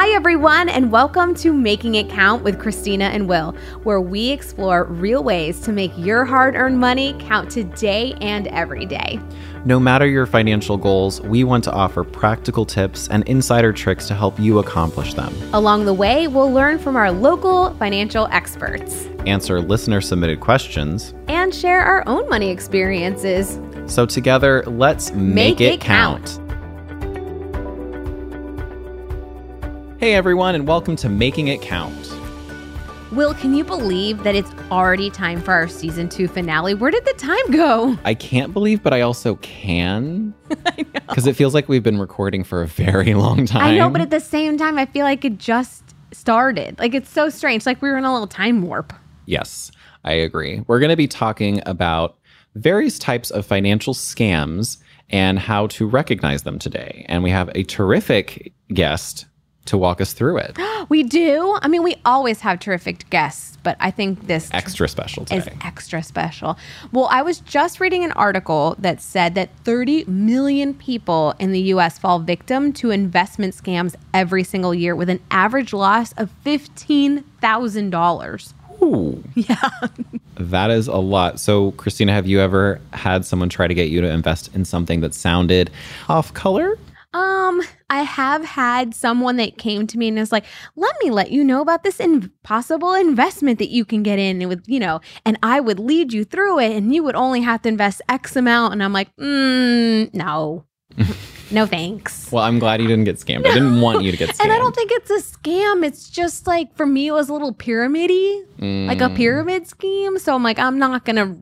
Hi, everyone, and welcome to Making It Count with Christina and Will, where we explore real ways to make your hard earned money count today and every day. No matter your financial goals, we want to offer practical tips and insider tricks to help you accomplish them. Along the way, we'll learn from our local financial experts, answer listener submitted questions, and share our own money experiences. So, together, let's make, Make it, it count. count. Hey, everyone, and welcome to Making It Count. Will, can you believe that it's already time for our season two finale? Where did the time go? I can't believe, but I also can. Because it feels like we've been recording for a very long time. I know, but at the same time, I feel like it just started. Like it's so strange. Like we were in a little time warp. Yes, I agree. We're going to be talking about various types of financial scams and how to recognize them today. And we have a terrific guest to walk us through it. We do. I mean, we always have terrific guests, but I think this Extra special today. is extra special. Well, I was just reading an article that said that 30 million people in the US fall victim to investment scams every single year with an average loss of $15,000. Ooh. Yeah. That is a lot. So, Christina, have you ever had someone try to get you to invest in something that sounded off color? Um, I have had someone that came to me and was like, "Let me let you know about this in- possible investment that you can get in with, you know, and I would lead you through it, and you would only have to invest X amount." And I'm like, mm, "No, no, thanks." Well, I'm glad you didn't get scammed. I didn't want you to get scammed. And I don't think it's a scam. It's just like for me, it was a little pyramidy, like a Mm. pyramid scheme. So I'm like, I'm not gonna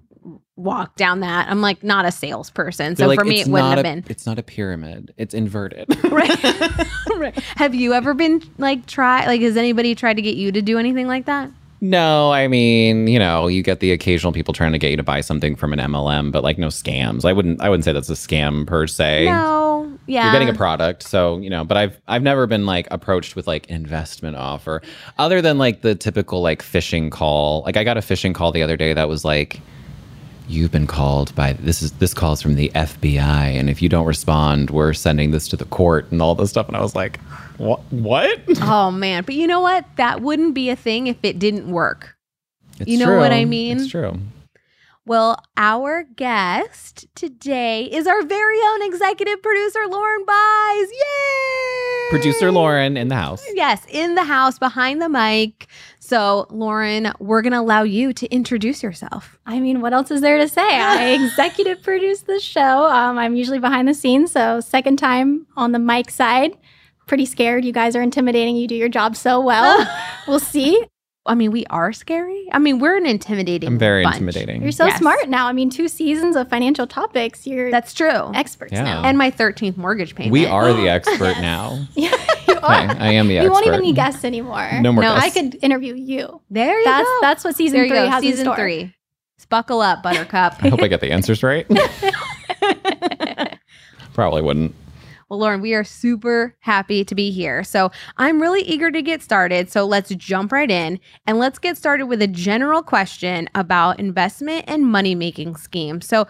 walk down that. I'm like not a salesperson. So like, for me, it wouldn't have a- been. It's not a pyramid. It's inverted. right. right. Have you ever been like try like has anybody tried to get you to do anything like that? no, I mean, you know, you get the occasional people trying to get you to buy something from an MLM, but like no scams. I wouldn't. I wouldn't say that's a scam per se. No. Yeah. You're getting a product, so you know. But I've I've never been like approached with like investment offer, other than like the typical like phishing call. Like I got a phishing call the other day that was like, "You've been called by this is this calls from the FBI, and if you don't respond, we're sending this to the court and all this stuff." And I was like, "What? What?" Oh man. But you know what? That wouldn't be a thing if it didn't work. It's You know what I mean? It's true. Well, our guest today is our very own executive producer, Lauren Buys. Yay! Producer Lauren in the house. Yes, in the house behind the mic. So, Lauren, we're going to allow you to introduce yourself. I mean, what else is there to say? I executive produce the show. Um, I'm usually behind the scenes, so second time on the mic side. Pretty scared. You guys are intimidating. You do your job so well. we'll see. I mean, we are scary. I mean, we're an intimidating. I'm very bunch. intimidating. You're so Yes. smart now. I mean, two seasons of financial topics. You're That's true. experts Yeah. now. And my 13th mortgage payment. we are the expert now. yeah, you Okay, are. I am the You expert. You won't even need guests anymore. No more No, I could interview you. There you That's go. that's what season there you three go. has in Season store. three. Buckle up, Buttercup. I hope I get the answers right. Probably wouldn't. Well, Lauren, we are super happy to be here. So I'm really eager to get started. So let's jump right in and let's get started with a general question about investment and money making schemes. So,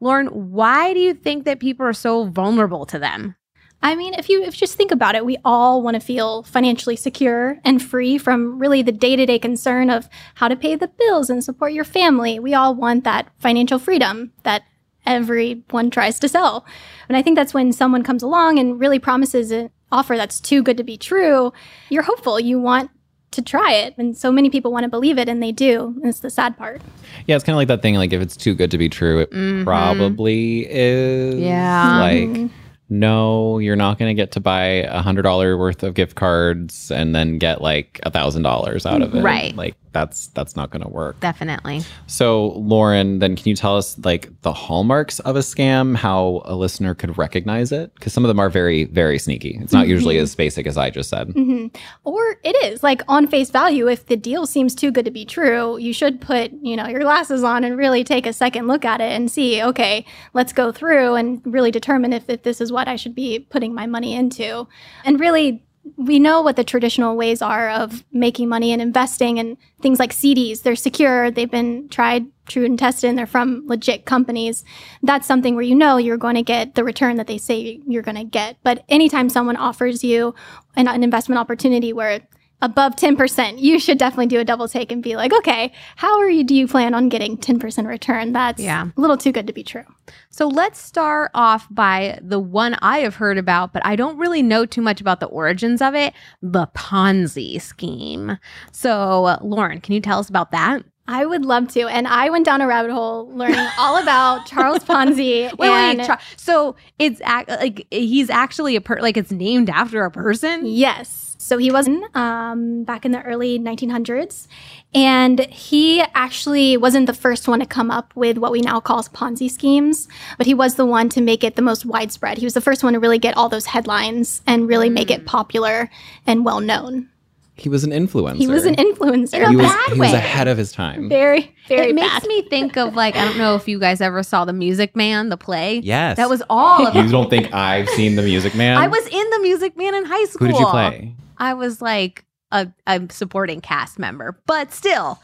Lauren, why do you think that people are so vulnerable to them? I mean, if you if you just think about it, we all want to feel financially secure and free from really the day-to-day concern of how to pay the bills and support your family. We all want that financial freedom that everyone tries to sell. And I think that's when someone comes along and really promises an offer that's too good to be true, you're hopeful, you want to try it. And so many people want to believe it and they do. And it's the sad part. Yeah, it's kind of like that thing. Like if it's too good to be true, it Mhm. probably is. Yeah. Like Mhm. no, you're not going to get to buy a hundred dollar worth of gift cards and then get like a thousand dollars out of it. Right. Like that's that's not going to work. Definitely. So, Lauren, then can you tell us like the hallmarks of a scam, how a listener could recognize it? Because some of them are very, very sneaky. It's not usually as basic as I just said. hmm Or it is like on face value, if the deal seems too good to be true, you should put, you know, your glasses on and really take a second look at it and see, okay, let's go through and really determine if, if this is what I should be putting my money into. And really we know what the traditional ways are of making money and investing and things like CDs. They're secure, they've been tried, true, and tested, and they're from legit companies. That's something where you know you're going to get the return that they say you're going to get. But anytime someone offers you an, an investment opportunity where above 10%, you should definitely do a double take and be like, okay, how are you, do you plan on getting 10% return? That's Yeah. a little too good to be true. So let's start off by the one I have heard about, but I don't really know too much about the origins of it the Ponzi scheme. So, uh, Lauren, can you tell us about that? I would love to. And I went down a rabbit hole learning all about Charles Ponzi. Wait, wait. So it's ac- like he's actually a per like it's named after a person. Yes. So he was um, back in the early 1900s. And he actually wasn't the first one to come up with what we now call Ponzi schemes, but he was the one to make it the most widespread. He was the first one to really get all those headlines and really make it popular and well known. He was an influencer. He was an influencer. In He a was, bad he was ahead of his time. very, very it makes bad. me think of like I don't know if you guys ever saw the Music Man, the play. Yes. that was all of You don't think I've seen The Music Man? I was in the Music Man in high school. Who did you play? I was like a, a supporting cast member, but still,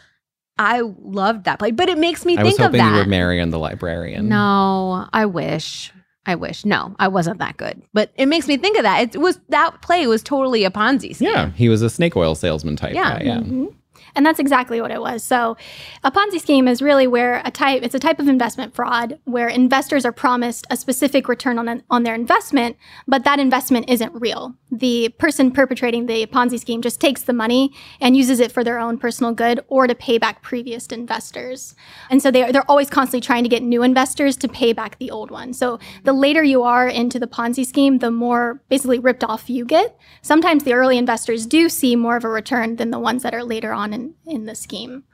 I loved that play. But it makes me I was think of hoping you that. were Marion the librarian. No, I wish. I wish. No, I wasn't that good. But it makes me think of that. It was that play was totally a Ponzi scheme. Yeah, he was a snake oil salesman type Yeah. guy. Yeah. Mhm. And that's exactly what it was. So, a Ponzi scheme is really where a type it's a type of investment fraud where investors are promised a specific return on an, on their investment, but that investment isn't real. The person perpetrating the Ponzi scheme just takes the money and uses it for their own personal good or to pay back previous investors. And so they are, they're always constantly trying to get new investors to pay back the old one. So, the later you are into the Ponzi scheme, the more basically ripped off you get. Sometimes the early investors do see more of a return than the ones that are later on in, in the scheme.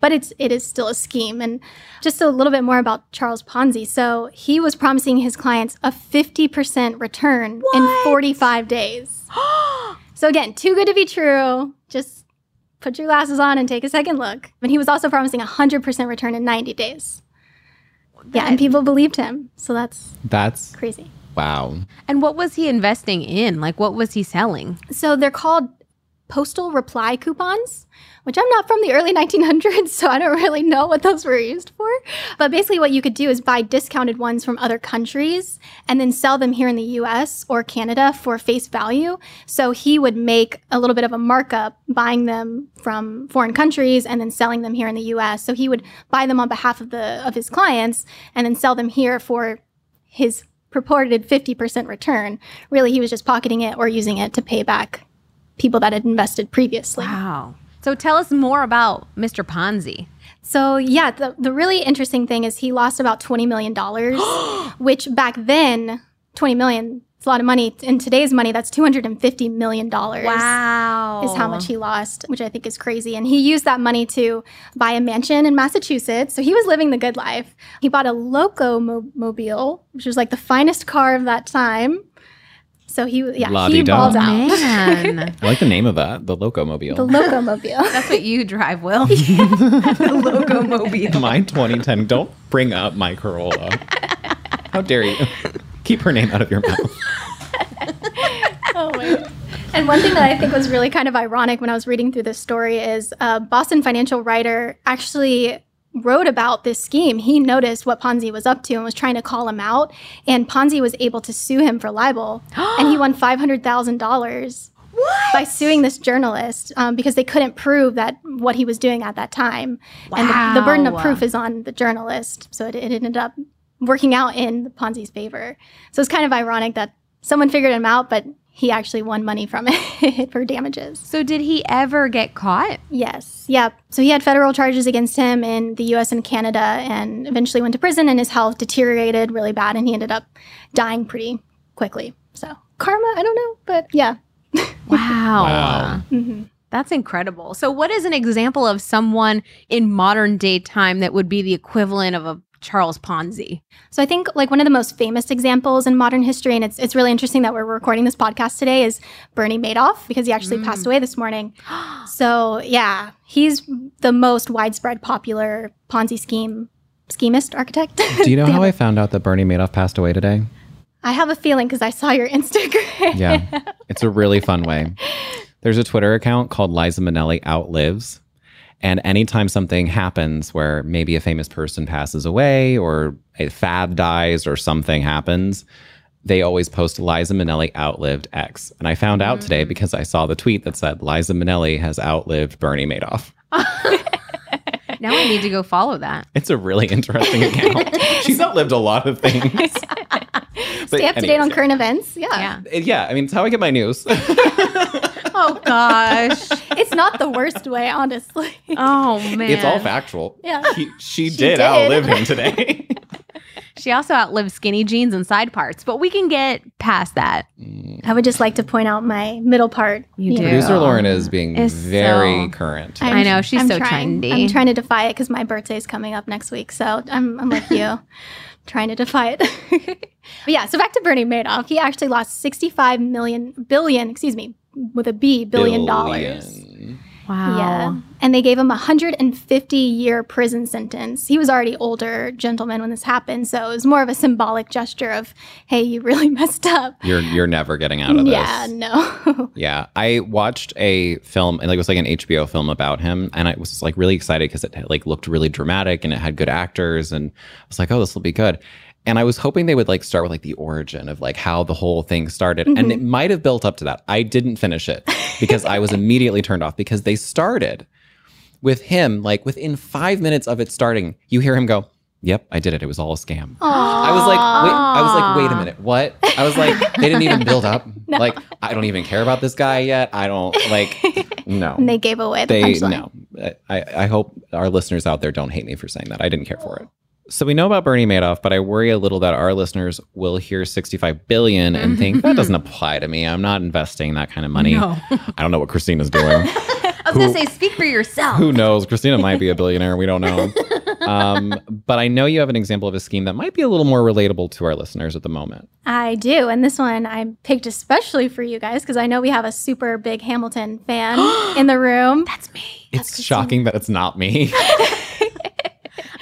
But it's it is still a scheme. And just a little bit more about Charles Ponzi. So he was promising his clients a 50% return in 45 days. so again, too good to be true. Just put your glasses on and take a second look. And he was also promising a 100% return in 90 days. Yeah, and people believed him. So that's That's crazy. wow. And what was he investing in? Like, what was he selling? So they're called postal reply coupons, which I'm not from the early 1900s, so I don't really know what those were used for. But basically, what you could do is buy discounted ones from other countries and then sell them here in the US or Canada for face value. So he would make a little bit of a markup buying them from foreign countries and then selling them here in the US. So he would buy them on behalf of the of his clients and then sell them here for his purported 50% return. Really, he was just pocketing it or using it to pay back people that had invested previously. Wow. So tell us more about Mr. Ponzi. So, yeah, the, the really interesting thing is he lost about $20 million, which back then, 20 million is a lot of money. In today's money, that's $250 million. Wow. Is how much he lost, which I think is crazy. And he used that money to buy a mansion in Massachusetts. So he was living the good life. He bought a Locomobile, which was like the finest car of that time. So he, yeah, he La-di-da. balled out. Oh, man. I like the name of that, the Locomobile. The Locomobile. That's what you drive, Will. the Locomobile. my 2010. Don't bring up my Corolla. How dare you? Keep her name out of your mouth. oh my God. And one thing that I think was really kind of ironic when I was reading through this story is a Boston financial writer actually wrote about this scheme. He noticed what Ponzi was up to and was trying to call him out. And Ponzi was able to sue him for libel. and he won $500,000 by suing this journalist um, because they couldn't prove that what he was doing at that time. Wow. And the, the burden of proof is on the journalist. So it, it ended up working out in Ponzi's favor. So it's kind of ironic that someone figured him out, but he actually won money from it for damages. So did he ever get caught? Yes. Yep. So he had federal charges against him in the US and Canada and eventually went to prison and his health deteriorated really bad and he ended up dying pretty quickly. So karma, I don't know, but yeah. Wow. Wow. Mhm. That's incredible. So what is an example of someone in modern day time that would be the equivalent of a Charles Ponzi? So I think like one of the most famous examples in modern history, and it's it's really interesting that we're recording this podcast today, is Bernie Madoff because he actually passed mm. away this morning. So yeah, he's the most widespread popular Ponzi scheme schemist architect. Do you know how I found out that Bernie Madoff passed away today? I have a feeling because I saw your Instagram. Yeah. It's a really fun way. There's a Twitter account called Liza Minnelli Outlives. And anytime something happens where maybe a famous person passes away or a fad dies or something happens, they always post Liza Minnelli outlived X. And I found out today mm. because I saw the tweet that said Liza Minnelli has outlived Bernie Madoff. Now I need to go follow that. It's a really interesting account. She's outlived a lot of things. Stay up to date on current events. Yeah. Yeah. yeah. Yeah, I mean, it's how I get my news. Oh gosh. It's not the worst way, honestly. Oh man. it's all factual. Yeah. He- she, She did, did. outlive him today. She also outlived skinny jeans and side parts, but we can get past that. I would just like to point out my middle part. You do. Producer Lauren is being Is very so- current. I'm- I know, she's I'm so trying. trendy. I'm trying to defy it because my birthday's coming up next week. So I'm, I'm like you, trying to defy it. but yeah, so back to Bernie Madoff. He actually lost 65 million, billion, excuse me, with a B, billion dollars. Wow. Yeah. And they gave him a 150 year prison sentence. He was already older gentleman when this happened. So it was more of a symbolic gesture of, hey, you really messed up. You're you're never getting out of this. Yeah, no. Yeah, I watched a film, and like it was like an HBO film about him, and I was like really excited because it like looked really dramatic and it had good actors, and I was like, oh, this will be good. And I was hoping they would like start with like the origin of like how the whole thing started, and it mm-hmm. might have built up to that. I didn't finish it because I was immediately turned off because they started with him like within five minutes of it starting, you hear him go. Yep, I did it. It was all a scam. I was like, wait, I was like, wait a minute, what? I was like, they didn't even build up. Like, I don't even care about this guy yet. I don't like, no. and they gave away the They punchline. no. I, I hope our listeners out there don't hate me for saying that. I didn't care for it. So we know about Bernie Madoff, but I worry a little that our listeners will hear 65 billion and think that doesn't apply to me. I'm not investing that kind of money. No. I don't know what Christina's doing. I was gonna say, speak for yourself. Who knows? Christina might be a billionaire. We don't know. Um, but I know you have an example of a scheme that might be a little more relatable to our listeners at the moment. I do. And this one I picked especially for you guys because I know we have a super big Hamilton fan in the room. That's me. It's shocking that it's not me.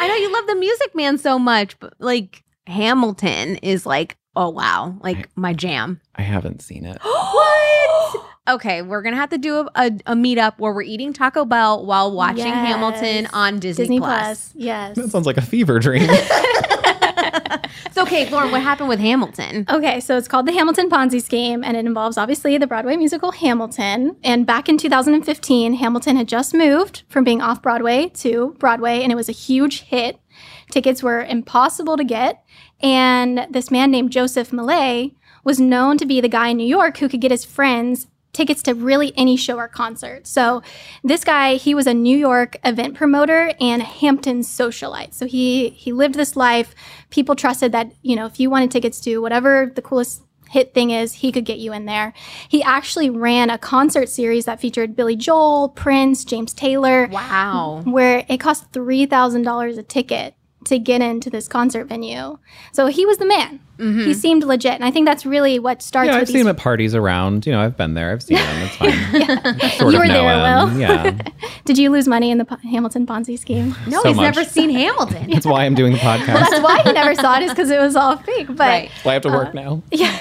I know you love the Music Man so much, but like Hamilton is like, oh wow, like my jam. I haven't seen it. what? Okay, we're gonna have to do a, a, a meetup where we're eating Taco Bell while watching Yes. Hamilton on Disney, Disney Plus. Plus. Yes. That sounds like a fever dream. So, okay, Lauren, what happened with Hamilton? Okay, so it's called the Hamilton Ponzi Scheme, and it involves obviously the Broadway musical Hamilton. And back in 2015, Hamilton had just moved from being off Broadway to Broadway, and it was a huge hit. Tickets were impossible to get, and this man named Joseph Meli was known to be the guy in New York who could get his friends tickets to really any show or concert. So this guy, he was a New York event promoter and a Hampton socialite. So he he lived this life. People trusted that, you know, if you wanted tickets to whatever the coolest hit thing is, he could get you in there. He actually ran a concert series that featured Billy Joel, Prince, James Taylor, Wow. where it cost $3,000 a ticket to get into this concert venue. So he was the man. He seemed legit. And I think that's really what starts yeah, I've with seen these him at parties around. You know, I've been there. I've seen him. It's fine. Sort You were there, him. Will. Yeah. Did you lose money in the P- Hamilton Ponzi scheme? No, So he's much. never seen Hamilton. That's why I'm doing the podcast. That's why he never saw it, is because it was all fake. But Right. That's why I have to Uh, work now. yeah,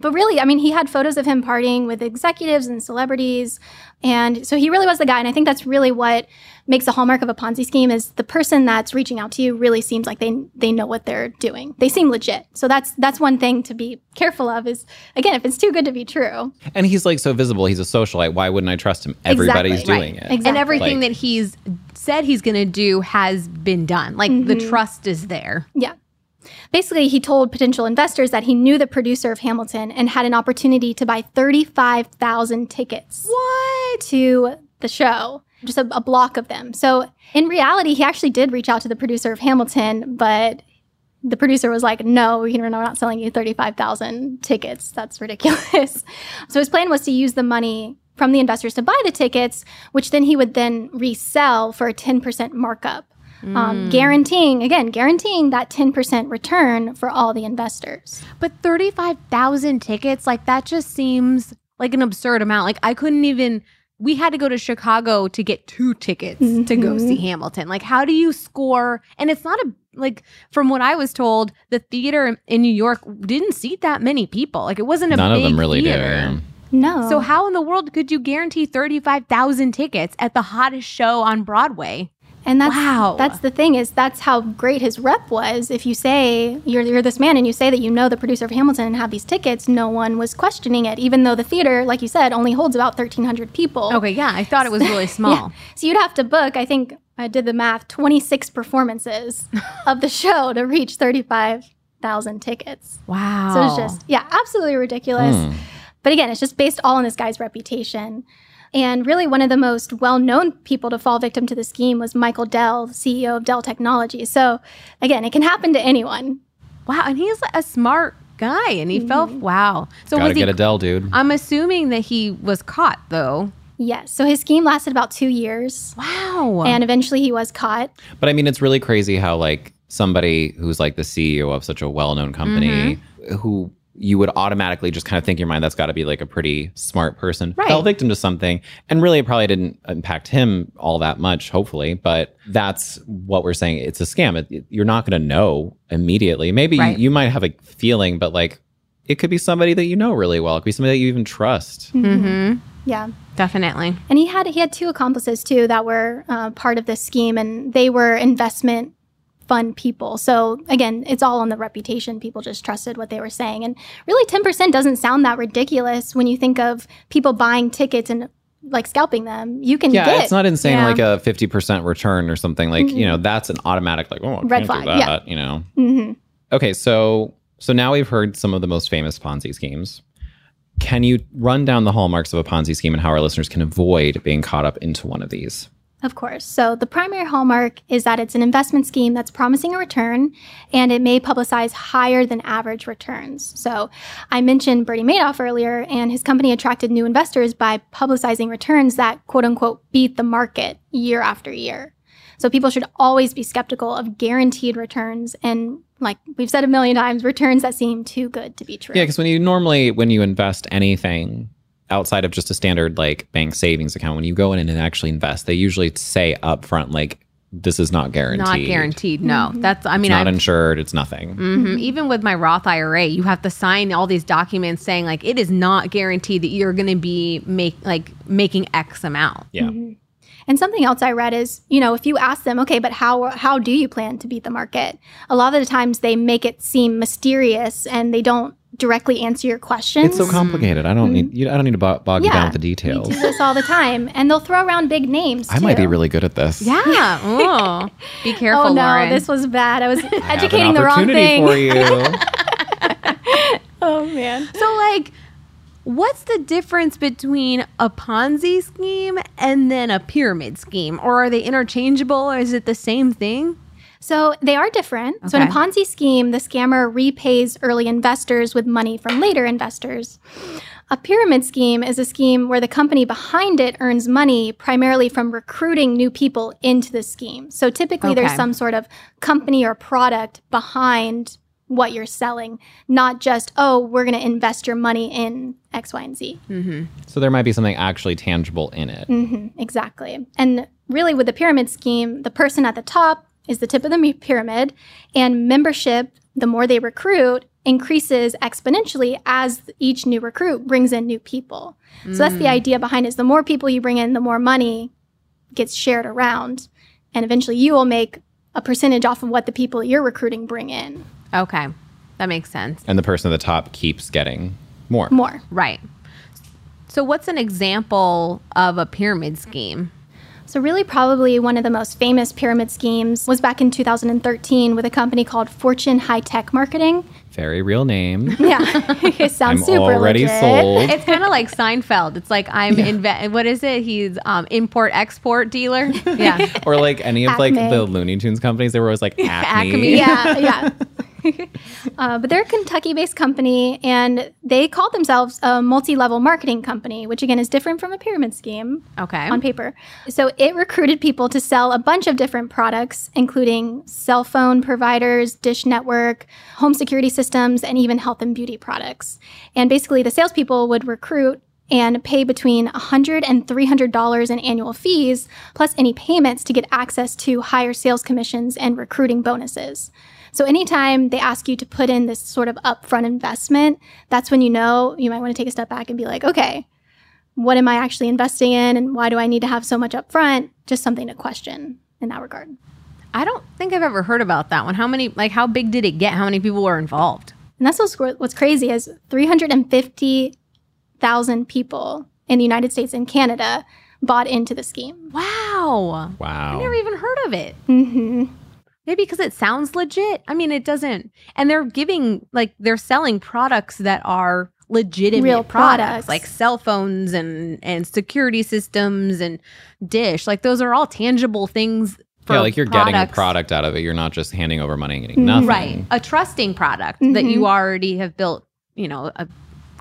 but really, I mean, he had photos of him partying with executives and celebrities, and so he really was the guy. And I think that's really what makes a hallmark of a Ponzi scheme is the person that's reaching out to you really seems like they they know what they're doing. They seem legit. So that's that's one thing to be careful of. Is again, if it's too good to be true, And he's like so visible. He's a socialite. Why wouldn't I trust him? Everybody's Exactly. doing Right. it. Exactly. And everything Like- that he's said he's going to do has been done. Like the mm-hmm. trust is there. Yeah. Basically, he told potential investors that he knew the producer of Hamilton and had an opportunity to buy 35,000 tickets. What? To the show, just a, a block of them. So, in reality, he actually did reach out to the producer of Hamilton, but the producer was like, no, you know, we're not selling you 35,000 tickets. That's ridiculous. so, his plan was to use the money from the investors to buy the tickets, which then he would then resell for a 10% markup um, guaranteeing again guaranteeing that 10% return for all the investors But 35,000 tickets, like that just seems like an absurd amount. Like I couldn't even we had to go to Chicago to get two tickets to go see Hamilton. Like how do you score and it's not a like from what I was told, the theater in New York didn't seat that many people. Like it wasn't a None of them really theater. do. No. So how in the world could you guarantee 35,000 tickets at the hottest show on Broadway? And that's Wow. that's the thing is that's how great his rep was. If you say you're you're this man and you say that you know the producer of Hamilton and have these tickets, no one was questioning it, even though the theater, like you said, only holds about thirteen hundred people. Okay, yeah, I thought it was really small. Yeah. So you'd have to book, I think I did the math, twenty six performances of the show to reach thirty five thousand tickets. Wow. So it's just yeah, absolutely ridiculous. Hmm. But again, it's just based all on this guy's reputation. And really, one of the most well known people to fall victim to the scheme was Michael Dell, CEO of Dell Technologies. So, again, it can happen to anyone. wow, and he's a smart guy, and he felt Mm-hmm. wow. So Gotta was he? get a Dell, dude. I'm assuming that he was caught though. Yes. So, his scheme lasted about two years. Wow. And eventually, he was caught. But I mean, it's really crazy how like somebody who's like the CEO of such a well-known company Mm-hmm. who you would automatically just kind of think in your mind that's got to be like a pretty smart person Right. fell victim to something and really it probably didn't impact him all that much hopefully but that's what we're saying it's a scam it, it- you're not going to know immediately maybe Right. you, you might have a feeling but like it could be somebody that you know really well it could be somebody that you even trust mm-hmm. Yeah. Definitely. And he had he had two accomplices too that were uh, part of this scheme, and they were investment fund people. So again, it's all on the reputation. People just trusted what they were saying, and really, ten percent doesn't sound that ridiculous when you think of people buying tickets and like scalping them. You can yeah get it's not insane Yeah. like a 50% return or something like you know that's an automatic like oh I Mm-hmm. Red flag, yeah. that you know Mhm. Okay, so so now we've heard some of the most famous Ponzi schemes. Can you run down the hallmarks of a Ponzi scheme and how our listeners can avoid being caught up into one of these? Of course. So the primary hallmark is that it's an investment scheme that's promising a return and it may publicize higher than average returns. So I mentioned Bernie Madoff earlier, and his company attracted new investors by publicizing returns that quote unquote beat the market year after year. So people should always be skeptical of guaranteed returns and like we've said a million times, returns that seem too good to be true. Yeah, because when you normally when you invest anything outside of just a standard like bank savings account, when you go in and actually invest, they usually say up front like this is not guaranteed. Not guaranteed. No, that's. I mean, It's not I've, insured. It's nothing. Mhm. Even with my Roth IRA, you have to sign all these documents saying like it is not guaranteed that you're going to be make like making X amount. Yeah. And something else I read is, you know, if you ask them, okay, but how how do you plan to beat the market? A lot of the times they make it seem mysterious and they don't directly answer your questions. It's so complicated. I don't need you, I don't need to bo- bog you Mm-hmm. Yeah. down with the We details. do this all the time, and they'll throw around big names. I might be really good at this. Yeah. oh, be careful, Oh no, Lauren. this was bad. I was I have an educating the wrong opportunity thing. for you. Oh man. So, like, what's the difference between a Ponzi scheme and then a pyramid scheme? Or are they interchangeable or is it the same thing? So they are different. So in a Ponzi scheme, the scammer repays early investors with money from later investors. A pyramid scheme is a scheme where the company behind it earns money primarily from recruiting new people into the scheme. So typically there's some sort of company or product behind what you're selling, not just, oh, we're going to invest your money in X, Y, and Z. So there might be something actually tangible in it. hmm exactly. And really, with the pyramid scheme, the person at the top is the tip of the pyramid, and membership, the more they recruit, increases exponentially as each new recruit brings in new people. So that's the mm. idea behind it: is the more people you bring in, the more money gets shared around, and eventually you will make a percentage off of what the people you're recruiting bring in. Okay. That makes sense. And the person at the top keeps getting more. More. Right. So, what's an example of a pyramid scheme? So, really, probably one of the most famous pyramid schemes was back in 2013 with a company called Fortune High Tech Marketing. Very real name. Yeah, it sounds I'm super already legit. sold. It's kind of like Seinfeld. It's like I'm inve- what is it? He's um import export dealer. Yeah. or like any of like the Looney Tunes companies, they were always like Acme. Acme. Yeah, yeah. uh, but they're a Kentucky-based company, and they called themselves a multi-level marketing company, which again is different from a pyramid scheme. Okay. on paper. So it recruited people to sell a bunch of different products, including cell phone providers, dish network, home security systems, and even health and beauty products. And basically, the salespeople would recruit and pay between $100 and $300 in annual fees, plus any payments to get access to higher sales commissions and recruiting bonuses. So, anytime they ask you to put in this sort of upfront investment, that's when you know you might want to take a step back and be like, okay, what am I actually investing in and why do I need to have so much upfront? Just something to question in that regard. I don't think I've ever heard about that one. How many, like, how big did it get? How many people were involved? And that's what's, what's crazy is 350,000 people in the United States and Canada bought into the scheme. Wow. Wow. I never even heard of it. hmm Maybe because it sounds legit. I mean, it doesn't. And they're giving, like, they're selling products that are legitimate Real products. like cell phones and and security systems and dish. Like those are all tangible things. For yeah, like you're getting a product out of it. You're not just handing over money and getting Mhm. nothing. right? A trusting product that Mhm. you already have built, you know, a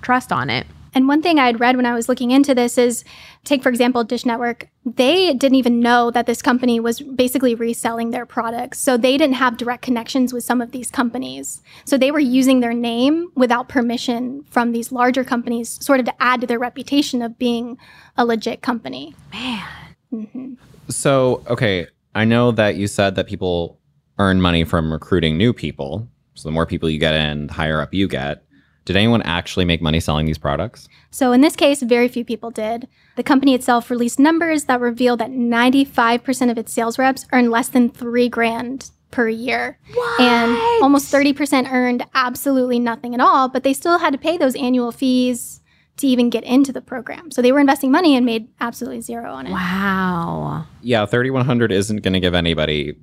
trust on it. And one thing I had read when I was looking into this is take, for example, Dish Network. They didn't even know that this company was basically reselling their products. So they didn't have direct connections with some of these companies. So they were using their name without permission from these larger companies, sort of to add to their reputation of being a legit company. Man, hmm So, okay, I know that you said that people earn money from recruiting new people. So the more people you get in, the higher up you get. Did anyone actually make money selling these products? So in this case, very few people did. The company itself released numbers that reveal that 95% of its sales reps earned less than three grand per year. what? and almost 30% earned absolutely nothing at all, but they still had to pay those annual fees to even get into the program. So they were investing money and made absolutely zero on it. Wow. Yeah, 3100 isn't going to give anybody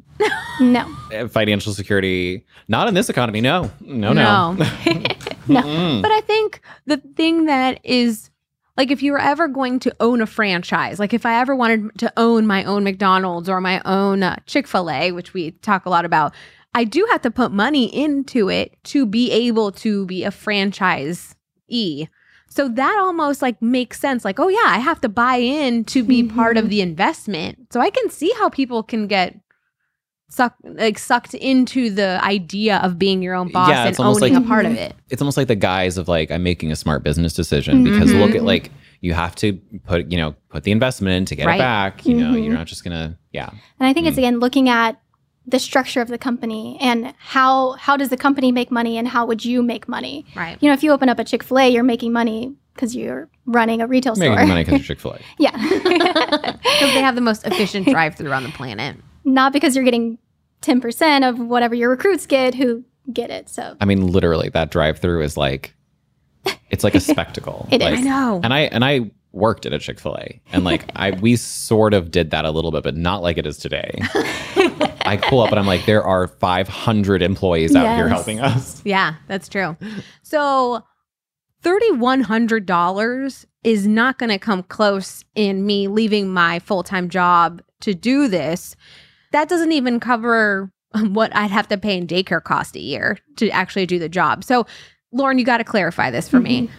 No. financial security. Not in this economy. No. No, no. No. No. Mm-mm. But I think the thing that is like if you were ever going to own a franchise, like if I ever wanted to own my own McDonald's or my own uh, Chick-fil-A, which we talk a lot about, I do have to put money into it to be able to be a franchise E. So that almost like makes sense. Like, oh yeah, I have to buy in to be part of Mhm. the investment. So I can see how people can get sucked like sucked into the idea of being your own boss Yeah, and it's almost owning like- a part of Mhm. it. it's almost like the guise of like I'm making a smart business decision because look at Mhm. like you have to put you know put the investment in to get Right. it back. You know, Mhm. you're not just gonna yeah. And I think it's Mm. again looking at the structure of the company and how how does the company make money and how would you make money? Right. You know, if you open up a Chick-fil-A, you're making money because you're running a retail Making store. money because of Chick Fil A. yeah. Because they have the most efficient drive through on the planet. Not because you're getting 10% of whatever your recruits get who get it. So I mean, literally, that drive through is like it's like a spectacle. It is. like, I know. And I and I worked at a Chick Fil A, and like I we sort of did that a little bit, but not like it is today. I pull up and I'm like, there are 500 employees out here helping us. Yeah, that's true. So $3,100 is not going to come close in me leaving my full time job to do this. That doesn't even cover what I'd have to pay in daycare cost a year to actually do the job. So, Lauren, you got to clarify this for me.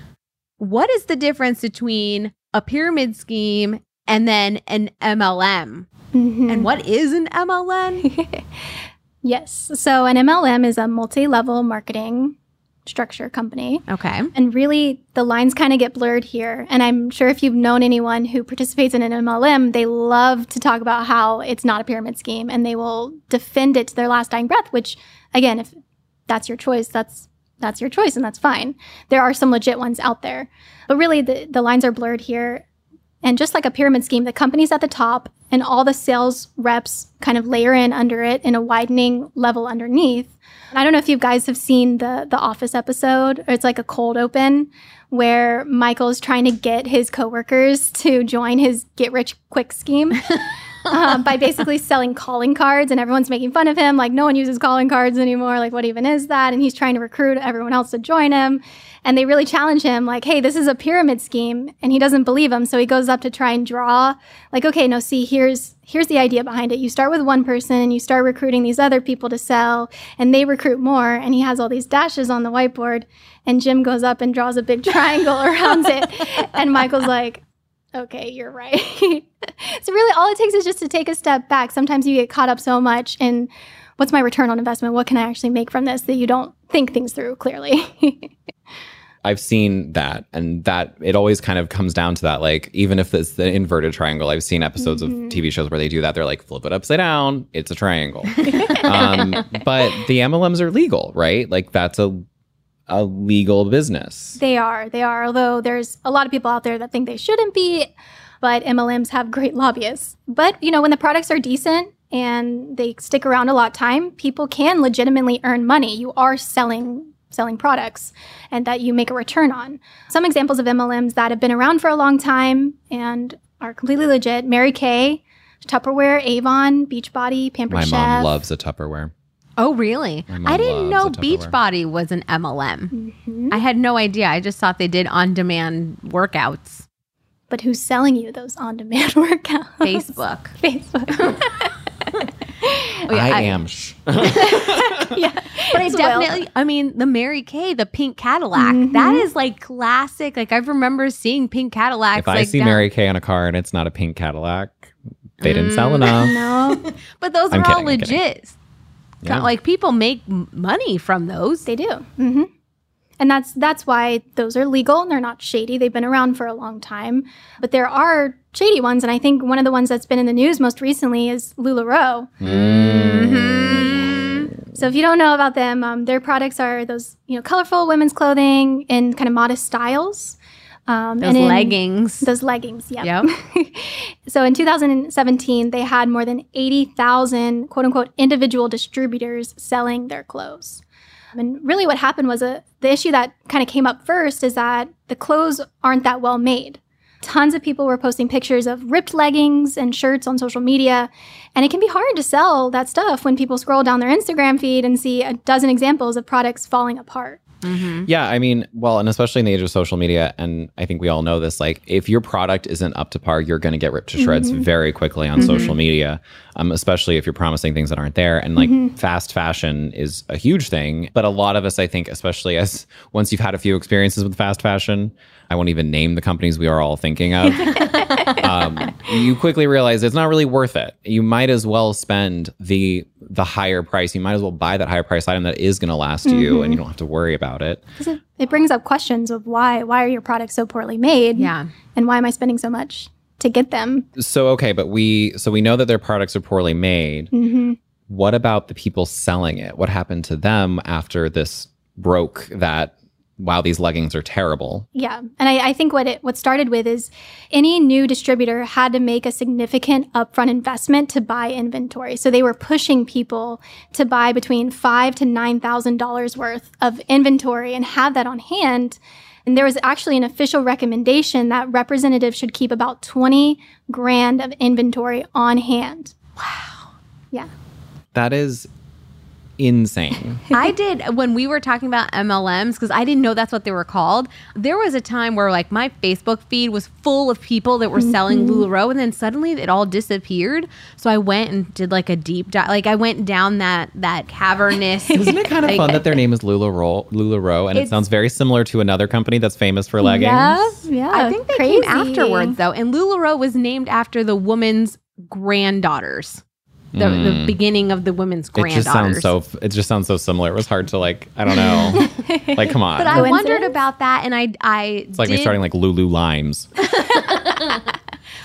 What is the difference between a pyramid scheme and then an MLM? Mhm. And what is an MLM? Yes. So an MLM is a multi level marketing structure company. Okay. And really, the lines kind of get blurred here. And I'm sure if you've known anyone who participates in an MLM, they love to talk about how it's not a pyramid scheme and they will defend it to their last dying breath, which, again, if that's your choice, that's that's your choice and that's fine. There are some legit ones out there. But really, the, the lines are blurred here. And just like a pyramid scheme, the company's at the top and all the sales reps kind of layer in under it in a widening level underneath. I don't know if you guys have seen the the Office episode. Or it's like a cold open where Michael is trying to get his coworkers to join his get rich quick scheme um, by basically selling calling cards, and everyone's making fun of him. Like no one uses calling cards anymore. Like what even is that? And he's trying to recruit everyone else to join him. And they really challenge him, like, "Hey, this is a pyramid scheme," and he doesn't believe him. So he goes up to try and draw, like, "Okay, no, see, here's here's the idea behind it. You start with one person, and you start recruiting these other people to sell, and they recruit more." And he has all these dashes on the whiteboard, and Jim goes up and draws a big triangle around it, and Michael's like, "Okay, you're right." so really, all it takes is just to take a step back. Sometimes you get caught up so much in what's my return on investment? What can I actually make from this that you don't think things through clearly? I've seen that, and that it always kind of comes down to that. Like, even if it's the inverted triangle, I've seen episodes of TV shows where they do that. They're like, flip it upside down, it's a triangle. um, but the MLMs are legal, right? Like, that's a a legal business. They are. They are. Although there's a lot of people out there that think they shouldn't be, but MLMs have great lobbyists. But, you know, when the products are decent and they stick around a lot of time, people can legitimately earn money. You are selling selling products and that you make a return on. Some examples of MLMs that have been around for a long time and are completely legit. Mary Kay, Tupperware, Avon, Beachbody, Pampered My Chef. mom loves a Tupperware. Oh, really? I didn't know loves Tupperware. Beachbody was an MLM. Mm-hmm. I had no idea. I just thought they did on demand workouts. But who's selling you those on-demand workouts? Facebook. Facebook. Oh, yeah, I, I- am. Yeah. But I as well. definitely, I mean, the Mary Kay, the pink Cadillac, Mhm. that is like classic. Like I remember seeing pink Cadillacs. if I like see that. Mary Kay on a car and it's not a pink Cadillac, they didn't sell Mm. enough. No, but those I'm are all kidding, I'm kidding. legit. Yeah. Like people make money from those. they do. hmm And that's that's why those are legal and they're not shady. They've been around for a long time. But there are shady ones, and I think one of the ones that's been in the news most recently is Lularoe. Mhm. So if you don't know about them, um, their products are those you know colorful women's clothing in kind of modest styles. Um, Those in- leggings. Those leggings, yeah. Yep. so in 2017, they had more than 80,000 quote unquote individual distributors selling their clothes. And really, what happened was a, the issue that kind of came up first is that the clothes aren't that well made. Tons of people were posting pictures of ripped leggings and shirts on social media. And it can be hard to sell that stuff when people scroll down their Instagram feed and see a dozen examples of products falling apart. Mm-hmm. Yeah, I mean, well, and especially in the age of social media, and I think we all know this. Like, if your product isn't up to par, you're going to get ripped to shreds mm-hmm. very quickly on social mm-hmm. media. Um, especially if you're promising things that aren't there. And like, fast fashion is a huge thing. But a lot of us, I think, especially as once you've had a few experiences with fast fashion, I won't even name the companies we are all thinking of. um, you quickly realize it's not really worth it. You might as well spend the the higher price. You might as well buy that higher price item that is going to last you, and you don't have to worry about it. 'Cause it, it brings up questions of why why are your products so poorly made? Yeah. And why am I spending so much to get them? So okay, but we so we know that their products are poorly made. hmm What about the people selling it? What happened to them after this broke that wow, these leggings are terrible? Yeah, and I, I think what it what started with is any new distributor had to make a significant upfront investment to buy inventory. So they were pushing people to buy between five to nine thousand dollars worth of inventory and have that on hand. And there was actually an official recommendation that representatives should keep about twenty grand of inventory on hand. Wow. Yeah. That is insane. I did when we were talking about MLMs because I didn't know that's what they were called. There was a time where like my Facebook feed was full of people that were selling mm-hmm. Lularoe, and then suddenly it all disappeared. So I went and did like a deep dive. Like I went down that that cavernous. Isn't it kind of like, fun that their name is Lularoe, Lularoe and it sounds very similar to another company that's famous for leggings? Yeah. Yeah. I think they crazy. came afterwards though, and Lularoe was named after the woman's granddaughters. The, the beginning of the women's Mm. It just sounds so. It just sounds so similar. It was hard to like. I don't know. like, come on. But I wondered about that, and I I it's like me starting like Lulu Limes.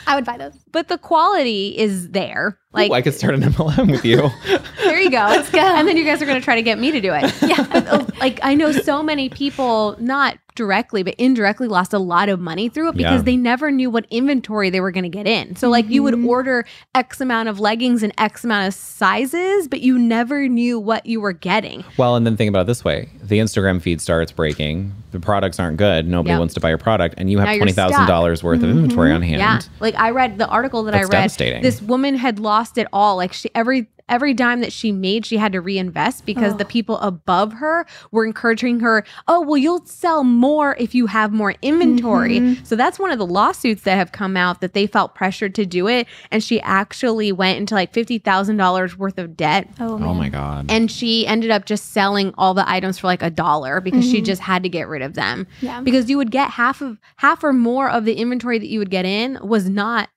I would buy those. but the quality is there. Like Ooh, I could start an MLM with you. there you go. Let's go. And then you guys are going to try to get me to do it. Yeah. Like I know so many people, not directly but indirectly, lost a lot of money through it because Yeah. they never knew what inventory they were going to get in. So like you would mm-hmm. order X amount of leggings and X amount of sizes, but you never knew what you were getting. well, and then think about it this way: the Instagram feed starts breaking. The products aren't good. Nobody Yep. wants to buy your product, and you have twenty thousand dollars worth of inventory on mm-hmm. hand. Yeah. Like I read the article that That's I read. devastating. This woman had lost it all. Like she every every dime that she made, she had to reinvest because the people above her were encouraging her, "Oh, well you'll sell more if you have more inventory." Mm-hmm. So that's one of the lawsuits that have come out that they felt pressured to do it and she actually went into like $50,000 worth of debt Oh, Oh my god. and she ended up just selling all the items for like a dollar because she mm-hmm. just had to get rid of them. Yeah. Because you would get half of half or more of the inventory that you would get in was not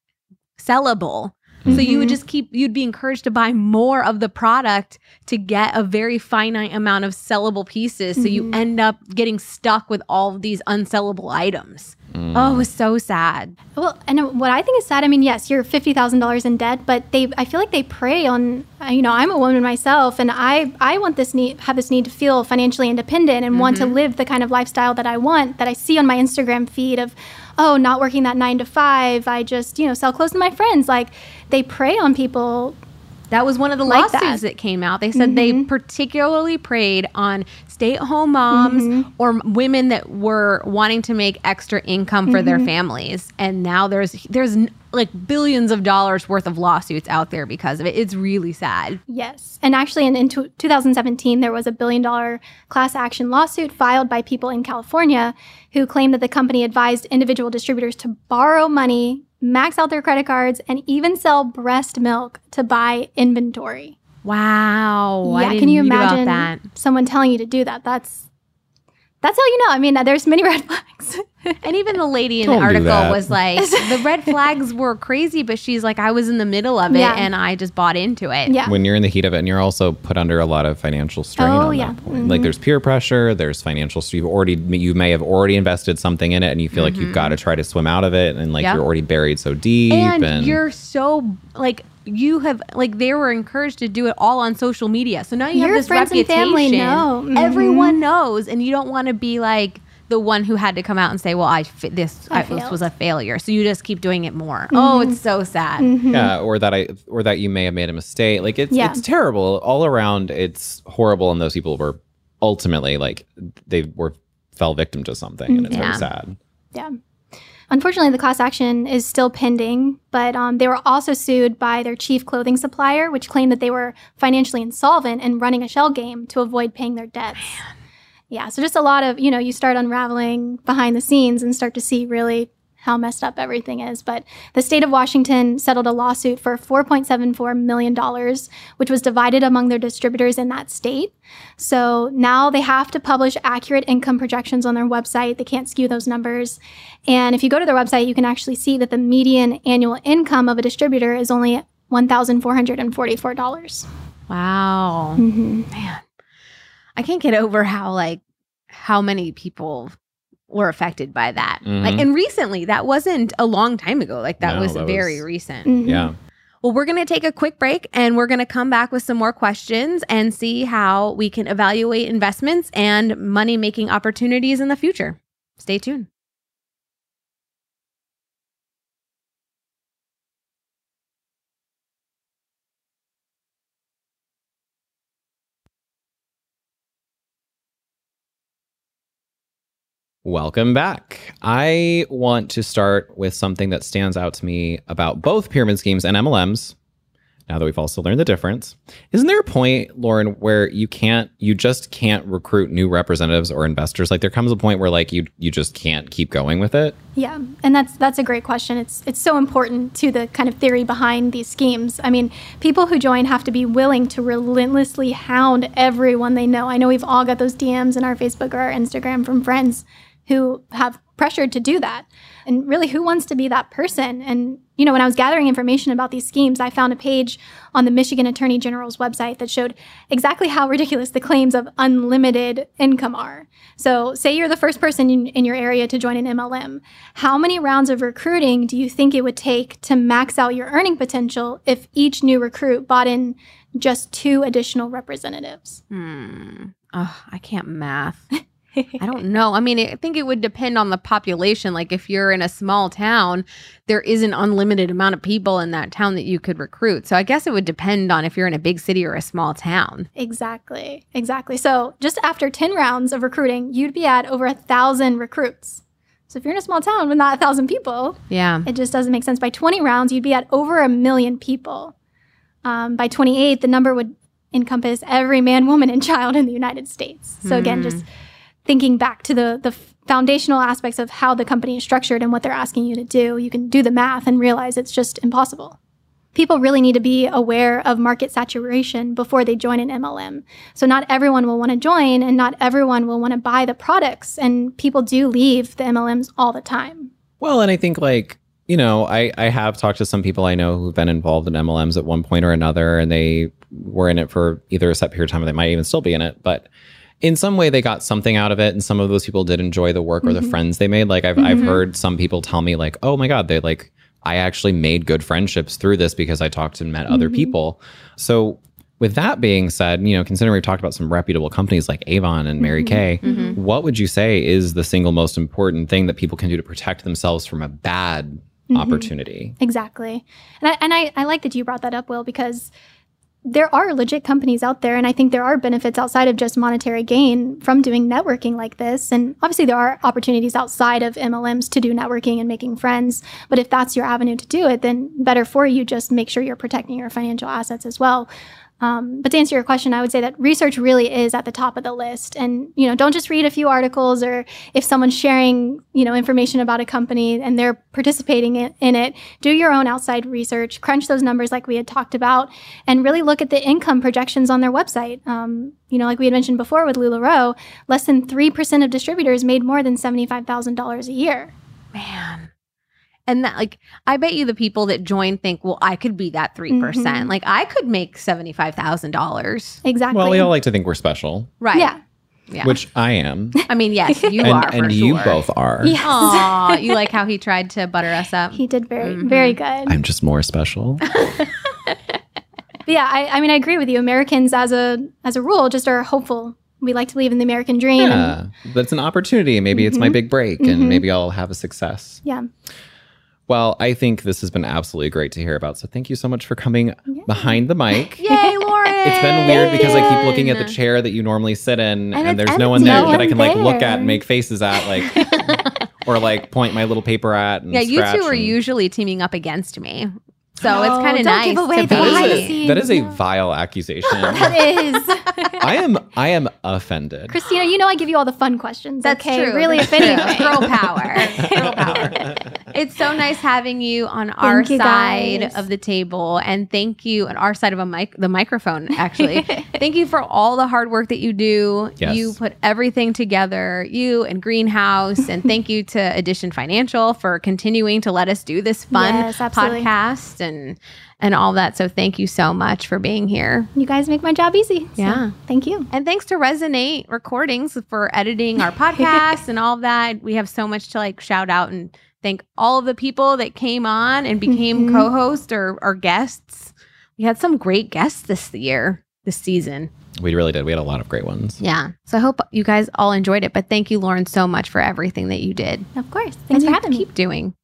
sellable. So you would mm-hmm. just keep, you'd be encouraged to buy more of the product to get a very finite amount of sellable pieces. So you mm-hmm. end up getting stuck with all of these unsellable items. Oh, it was so sad. Well, and what I think is sad, I mean, yes, you're fifty thousand dollars in debt, but they, I feel like they prey on. uh, You know, I'm a woman myself, and I, I want this need, have this need to feel financially independent and want to live the kind of lifestyle that I want, that I see on my Instagram feed of, oh, not working that nine to five. I just, you know, sell clothes to my friends. Like, they prey on people. That was one of the Like lawsuits that. that. came out. They said they mm-hmm. particularly preyed on stay at home moms mm-hmm. or women that were wanting to make extra income for their mm-hmm. families. And now there's there's like billions of dollars worth of lawsuits out there because of it. It's really sad. Yes. And actually, in, in tw 2017, there was a billion dollar class action lawsuit filed by people in California who claimed that the company advised individual distributors to borrow money, max out their credit cards, and even sell breast milk to buy inventory. Wow. Yeah, can you imagine that? someone telling you to do that? That's that's how you know. I mean, there's many red flags. And even the lady in Don't the article was like, the red flags were crazy, but she's like, I was in the middle of it Yeah. and I just bought into it. yeah. when you're in the heat of it and you're also put under a lot of financial strain Oh, on yeah. that point like mm-hmm. there's peer pressure there's financial st- you've already you may have already invested something in it and you feel like you've mm-hmm. got to try to swim out of it and like Yep. you're already buried so deep and, and, you're so like you have like they were encouraged to do it all on social media. So now you Your have this friends and reputation. family know. Mhm. Everyone knows, and you don't want to be like the one who had to come out and say, "Well, I fi- this I I, this was a failure." So you just keep doing it more. Oh, it's so sad. yeah or that i or that you may have made a mistake like it's Yeah. it's terrible all around it's horrible and those people were ultimately like they were fell victim to something and it's Yeah. very sad Yeah. Unfortunately, the class action is still pending, but um, they were also sued by their chief clothing supplier, which claimed that they were financially insolvent and running a shell game to avoid paying their debts. Yeah, so just a lot of, you know, you start unraveling behind the scenes and start to see really how messed up everything is. But the state of Washington settled a lawsuit for $4.74 million, which was divided among their distributors in that state. So now they have to publish accurate income projections on their website. They can't skew those numbers. And if you go to their website, you can actually see that the median annual income of a distributor is only $1,444. Wow, Mm-hmm. man, I can't get over how like how many people were affected by that. Like, Mhm. and recently, that wasn't a long time ago. Like that No, was that very was- recent. Mhm. yeah Well, we're going to take a quick break and we're going to come back with some more questions and see how we can evaluate investments and money making opportunities in the future. Stay tuned. Welcome back. I want to start with something that stands out to me about both pyramid schemes and MLMs. Now that we've also learned the difference, isn't there a point, Lauren, where you can't, you just can't recruit new representatives or investors? Like there comes a point where like you you just can't keep going with it. Yeah, and that's that's a great question. It's it's so important to the kind of theory behind these schemes. I mean, people who join have to be willing to relentlessly hound everyone they know. I know we've all got those DMs in our Facebook or our Instagram from friends who have pressured to do that. And really, who wants to be that person? And you know, when I was gathering information about these schemes, I found a page on the Michigan Attorney General's website that showed exactly how ridiculous the claims of unlimited income are. So, say you're the first person in, in your area to join an MLM. How many rounds of recruiting do you think it would take to max out your earning potential if each new recruit bought in just two additional representatives? Hmm. Oh, I can't math. I don't know. I mean, I think it would depend on the population. Like if you're in a small town, there is an unlimited amount of people in that town that you could recruit. So I guess it would depend on if you're in a big city or a small town. Exactly. Exactly. So, just after 10 rounds of recruiting, you'd be at over a thousand recruits. So, if you're in a small town with not a thousand people, Yeah. it just doesn't make sense. By 20 rounds, you'd be at over a million people. Um, by 28, the number would encompass every man, woman, and child in the United States. So, again, just thinking back to the, the foundational aspects of how the company is structured and what they're asking you to do, you can do the math and realize it's just impossible. People really need to be aware of market saturation before they join an MLM. So, not everyone will want to join and not everyone will want to buy the products. And people do leave the MLMs all the time. Well, and I think like you know, I, I have talked to some people I know who've been involved in MLMs at one point or another, and they were in it for either a set period of time or they might even still be in it. But in some way, they got something out of it, and some of those people did enjoy the work or the mm-hmm. friends they made. Like I've I've mm-hmm. heard some people tell me like, oh my god, they like I actually made good friendships through this because I talked and met other mm-hmm. people. So with that being said, you know, considering we've talked about some reputable companies like Avon and Mary Kay, what would you say is the single most important thing that people can do to protect themselves from a bad opportunity? Exactly. And I, and I, I like that you brought that up, Will, because there are legit companies out there. And I think there are benefits outside of just monetary gain from doing networking like this. And obviously, there are opportunities outside of MLMs to do networking and making friends. But if that's your avenue to do it, then better for you. Just make sure you're protecting your financial assets as well. Um, but to answer your question, I would say that research really is at the top of the list. And you know, don't just read a few articles or if someone's sharing you know information about a company and they're participating in, it. Do your own outside research, crunch those numbers like we had talked about, and really look at the income projections on their website. Um, you know, like we had mentioned before with LuLaRoe, less than three percent of distributors made more than seventy five thousand dollars a year. Man. And that, like, I bet you the people that join think, well, I could be that 3%. percent Mhm. Like, I could make $75,000. Exactly. Well, we all like to think we're special, Right. yeah. Yeah. which I am, I mean, yes, you and, are. and for you sure. both are. Yes. Aw, you like how he tried to butter us up? He did very, Mhm. very good. I'm just more special. Yeah, I, I mean, I agree with you. Americans, as a as a rule, just are hopeful. We like to believe in the American dream. And, Yeah, but it's an opportunity. Maybe it's my Mhm. big break, Mhm. and maybe I'll have a success. yeah. Well, I think this has been absolutely great to hear about. So thank you so much for coming behind the mic. Yay, Lauren! It's been weird because I keep looking at the chair that you normally sit in, and, it's- there's no one there no that I one can like look at and make faces at, like, or like point my little paper at. And Yeah, you two are and- usually teaming up against me. So it's Oh, kind of don't nice. give away to the That be- behind is the a, that is a vile accusation. That is. I am I am offended. Christina, you know I give you all the fun questions. That's okay? true. Really, That's if true. anything. Girl power. Girl power. It's so nice having you on our you, side guys. of the table, and thank you on our side of a mic, the microphone. Actually, thank you for all the hard work that you do. Yes. You put everything together, you and Greenhouse, and thank you to Edition Financial for continuing to let us do this fun Yes, podcast and and all that. So thank you so much for being here. You guys make my job easy. So, Yeah. Thank you. And thanks to Resonate Recordings for editing our podcast and all of that. We have so much to like shout out and thank all of the people that came on and became Mhm. co-hosts or, or guests. We had some great guests this year, this season. We really did. We had a lot of great ones. Yeah. So I hope you guys all enjoyed it. But thank you, Lauren, so much for everything that you did. Of course. and Thanks for you having me. keep doing.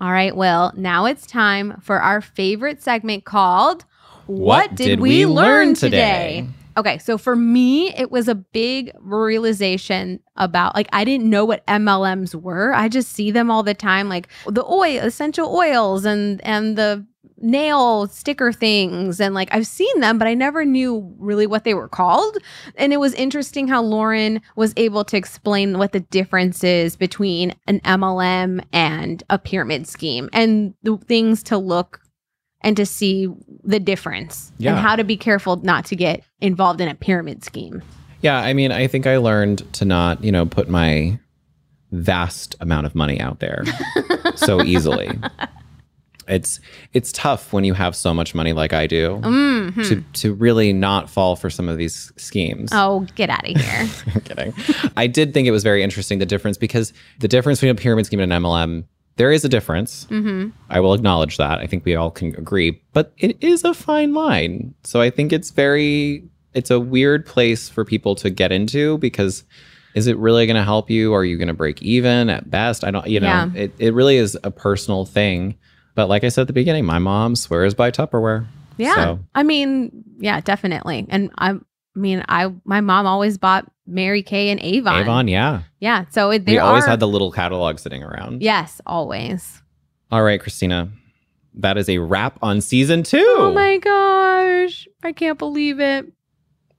All right. Well, now it's time for our favorite segment called What, Did, We Learn Today? Okay, so for me, it was a big realization about like I didn't know what MLMs were. I just see them all the time, like the oil, essential oils, and and the nail sticker things, and like I've seen them, but I never knew really what they were called. And it was interesting how Lauren was able to explain what the difference is between an MLM and a pyramid scheme, and the things to look and to see the difference Yeah. and how to be careful not to get involved in a pyramid scheme. Yeah, I mean, I think I learned to not, you know, put my vast amount of money out there so easily. It's it's tough when you have so much money like I do Mhm. to to really not fall for some of these schemes. Oh, get out of here. I'm kidding. I did think it was very interesting the difference because the difference between a pyramid scheme and an MLM, there is a difference. hmm I will acknowledge that. I think we all can agree, but it is a fine line. So I think it's very it's a weird place for people to get into because is it really going to help you? Are you going to break even at best? I don't, you know, Yeah. it, it really is a personal thing. But like I said at the beginning, my mom swears by Tupperware. Yeah. So- I mean, yeah, definitely. And I, mean, I my mom always bought Mary Kay and Avon. Avon, yeah. Yeah. So it, We always are, had the little catalog sitting around. Yes, always. All right, Christina. That is a wrap on season two. Oh my gosh. I can't believe it.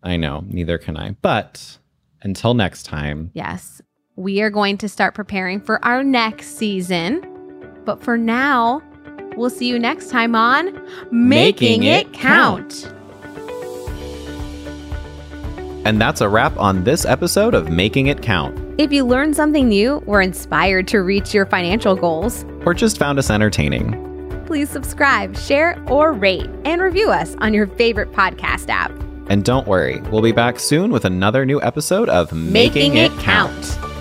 I know, neither can I. But until next time, Yes. We are going to start preparing for our next season. But for now, we'll see you next time on Making Making, It Count. And that's a wrap on this episode of Making It Count. If you learned something new were inspired to reach your financial goals, or just found us entertaining. Please subscribe, share, or rate, and review us on your favorite podcast app. And don't worry, we'll be back soon with another new episode of Making, Making It, It Count. Count.